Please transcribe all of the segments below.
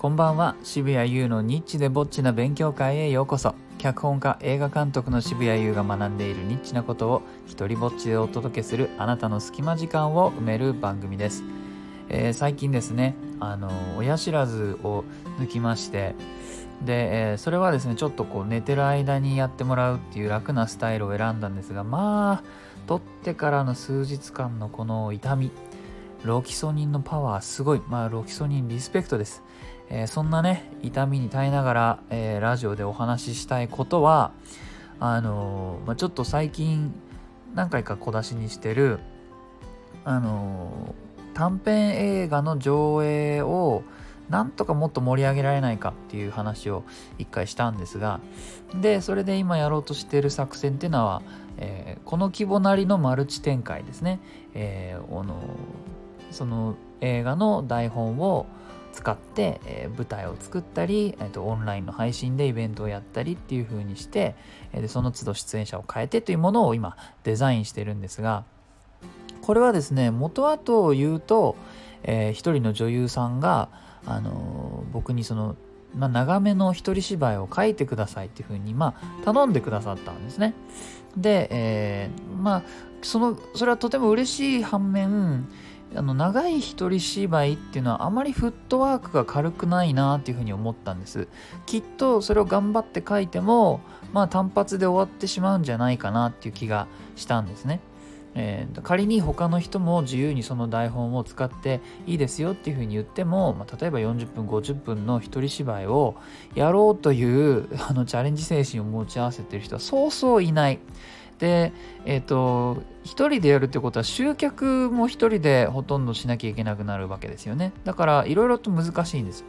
こんばんは。渋谷優のニッチでぼっちな勉強会へようこそ。脚本家映画監督の渋谷優が学んでいるニッチなことを一人ぼっちでお届けするあなたの隙間時間を埋める番組です、えー最近ですねあの親知らずを抜きましてで、えーそれはですねちょっとこう寝てる間にやってもらうっていう楽なスタイルを選んだんですがまあ取ってからの数日間のこの痛みロキソニンのパワーすごい。まあロキソニンリスペクトです、えーそんなね痛みに耐えながら、えーラジオでお話ししたいことはあのーまあ、ちょっと最近何回か小出しにしてるあの短編映画の上映をなんとかもっと盛り上げられないかっていう話を一回したんですがでそれで今やろうとしてる作戦っていうのは、えーこの規模なりのマルチ展開ですね、えーあのその映画の台本を使って、えー舞台を作ったり、えーとオンラインの配信でイベントをやったりっていう風にして、えーでその都度出演者を変えてというものを今デザインしてるんですがこれはですね元はと言うと、えー一人の女優さんが、あのー僕にその、まあ、長めの一人芝居を書いてくださいっていうふうに、まあ、頼んでくださったんですね。で、えーまあそのそれはとても嬉しい反面あの長い一人芝居っていうのはあまりフットワークが軽くないなっていうふうに思ったんですきっとそれを頑張って書いてもまあ単発で終わってしまうんじゃないかなっていう気がしたんですねえー仮に他の人も自由にその台本を使っていいですよっていうふうに言っても、まあ、例えば40分50分の一人芝居をやろうというあのチャレンジ精神を持ち合わせてる人はそうそういない。で、えっ、と、一人でやるってことは集客も一人でほとんどしなきゃいけなくなるわけですよね。だからいろいろと難しいんです。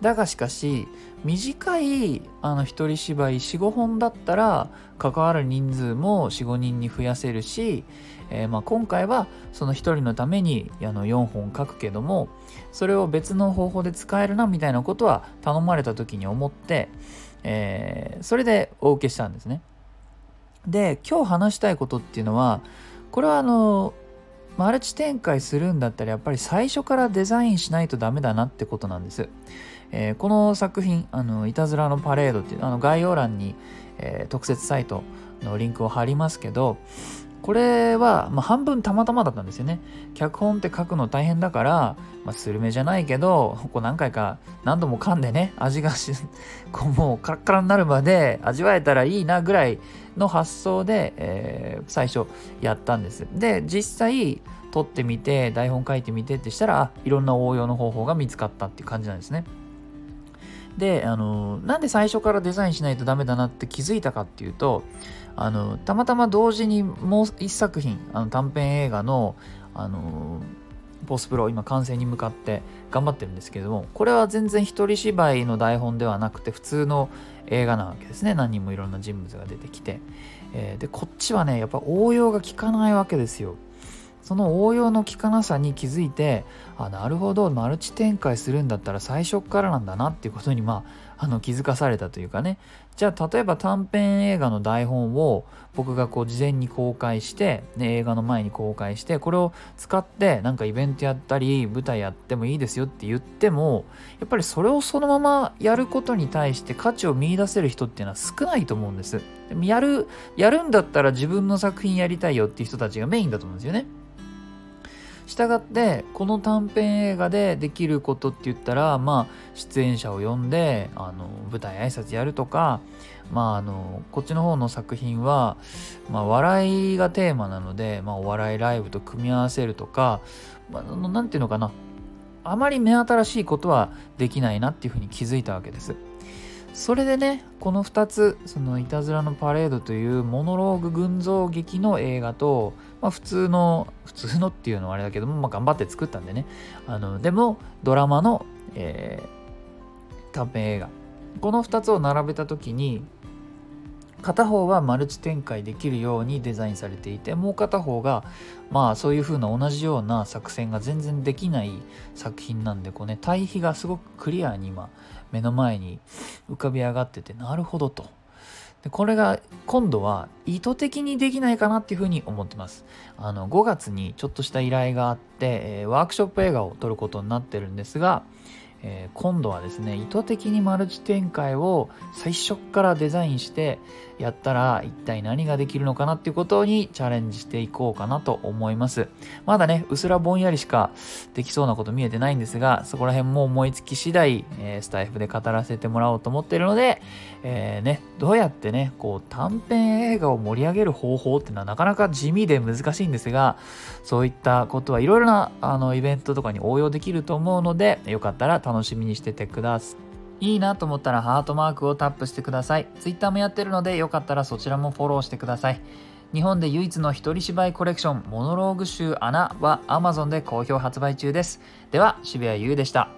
だがしかし短いあの一人芝居45本だったら関わる人数も45人に増やせるし、えーまあ、今回はその1人のためにあの4本書くけどもそれを別の方法で使えるなみたいなことは頼まれた時に思って、えーそれでお受けしたんですね。で今日話したいことっていうのはこれはあのマルチ展開するんだったらやっぱり最初からデザインしないとダメだなってことなんです。えーこの作品「あのいたずらのパレード」っていうあの概要欄に、えー特設サイトのリンクを貼りますけどこれは、まあ、半分たまたまだったんですよね。脚本って書くの大変だから、まあ、スルメじゃないけどこう何回か何度も噛んでね味がし こうもうカラッカラになるまで味わえたらいいなぐらいの発想で、えー最初やったんです。で実際撮ってみて台本書いてみてってしたらいろんな応用の方法が見つかったっていう感じなんですね。であのなんで最初からデザインしないとダメだなって気づいたかっていうとあのたまたま同時にもう一作品あの短編映画のあのポスプロ今完成に向かって頑張ってるんですけどもこれは全然一人芝居の台本ではなくて普通の映画なわけですね。何人もいろんな人物が出てきて、えーでこっちはねやっぱ応用が効かないわけですよ。その応用の効かなさに気づいてあなるほどマルチ展開するんだったら最初っからなんだなっていうことにまああの気づかされたというかね。じゃあ例えば短編映画の台本を僕がこう事前に公開して、ね、映画の前に公開してこれを使ってなんかイベントやったり舞台やってもいいですよって言ってもやっぱりそれをそのままやることに対して価値を見出せる人っていうのは少ないと思うんです。でもやるやるんだったら自分の作品やりたいよっていう人たちがメインだと思うんですよね。したがってこの短編映画でできることって言ったらまあ出演者を呼んであの舞台挨拶やるとかまああのこっちの方の作品は、まあ、笑いがテーマなので、まあ、お笑いライブと組み合わせるとか、まあ、ていうのかなあまり目新しいことはできないなっていうふうに気づいたわけです。それでねこの2つその「いたずらのパレード」というモノローグ群像劇の映画と、まあ、普通の普通のっていうのはあれだけども、まあ、頑張って作ったんでね。あのでもドラマの、えー短編映画。この2つを並べた時に片方はマルチ展開できるようにデザインされていてもう片方がまあそういう風な同じような作戦が全然できない作品なんでこうね対比がすごくクリアに今目の前に浮かび上がっててなるほどと。でこれが今度は意図的にできないかなっていうふうに思ってます。あの5月にちょっとした依頼があって、えーワークショップ映画を撮ることになってるんですが、えー、今度はですね意図的にマルチ展開を最初からデザインしてやったら一体何ができるのかなっていうことにチャレンジしていこうかなと思います。まだねうすらぼんやりしかできそうなこと見えてないんですがそこら辺も思いつき次第、えー、スタイフで語らせてもらおうと思っているので、えー、ねどうやってねこう短編映画を盛り上げる方法っていうのはなかなか地味で難しいんですがそういったことはいろいろなあのイベントとかに応用できると思うのでよかったら楽しみにしててください。いいなと思ったらハートマークをタップしてください。Twitter もやってるのでよかったらそちらもフォローしてください。日本で唯一の一人芝居コレクションモノローグ集穴は Amazon で好評発売中です。では渋谷優でした。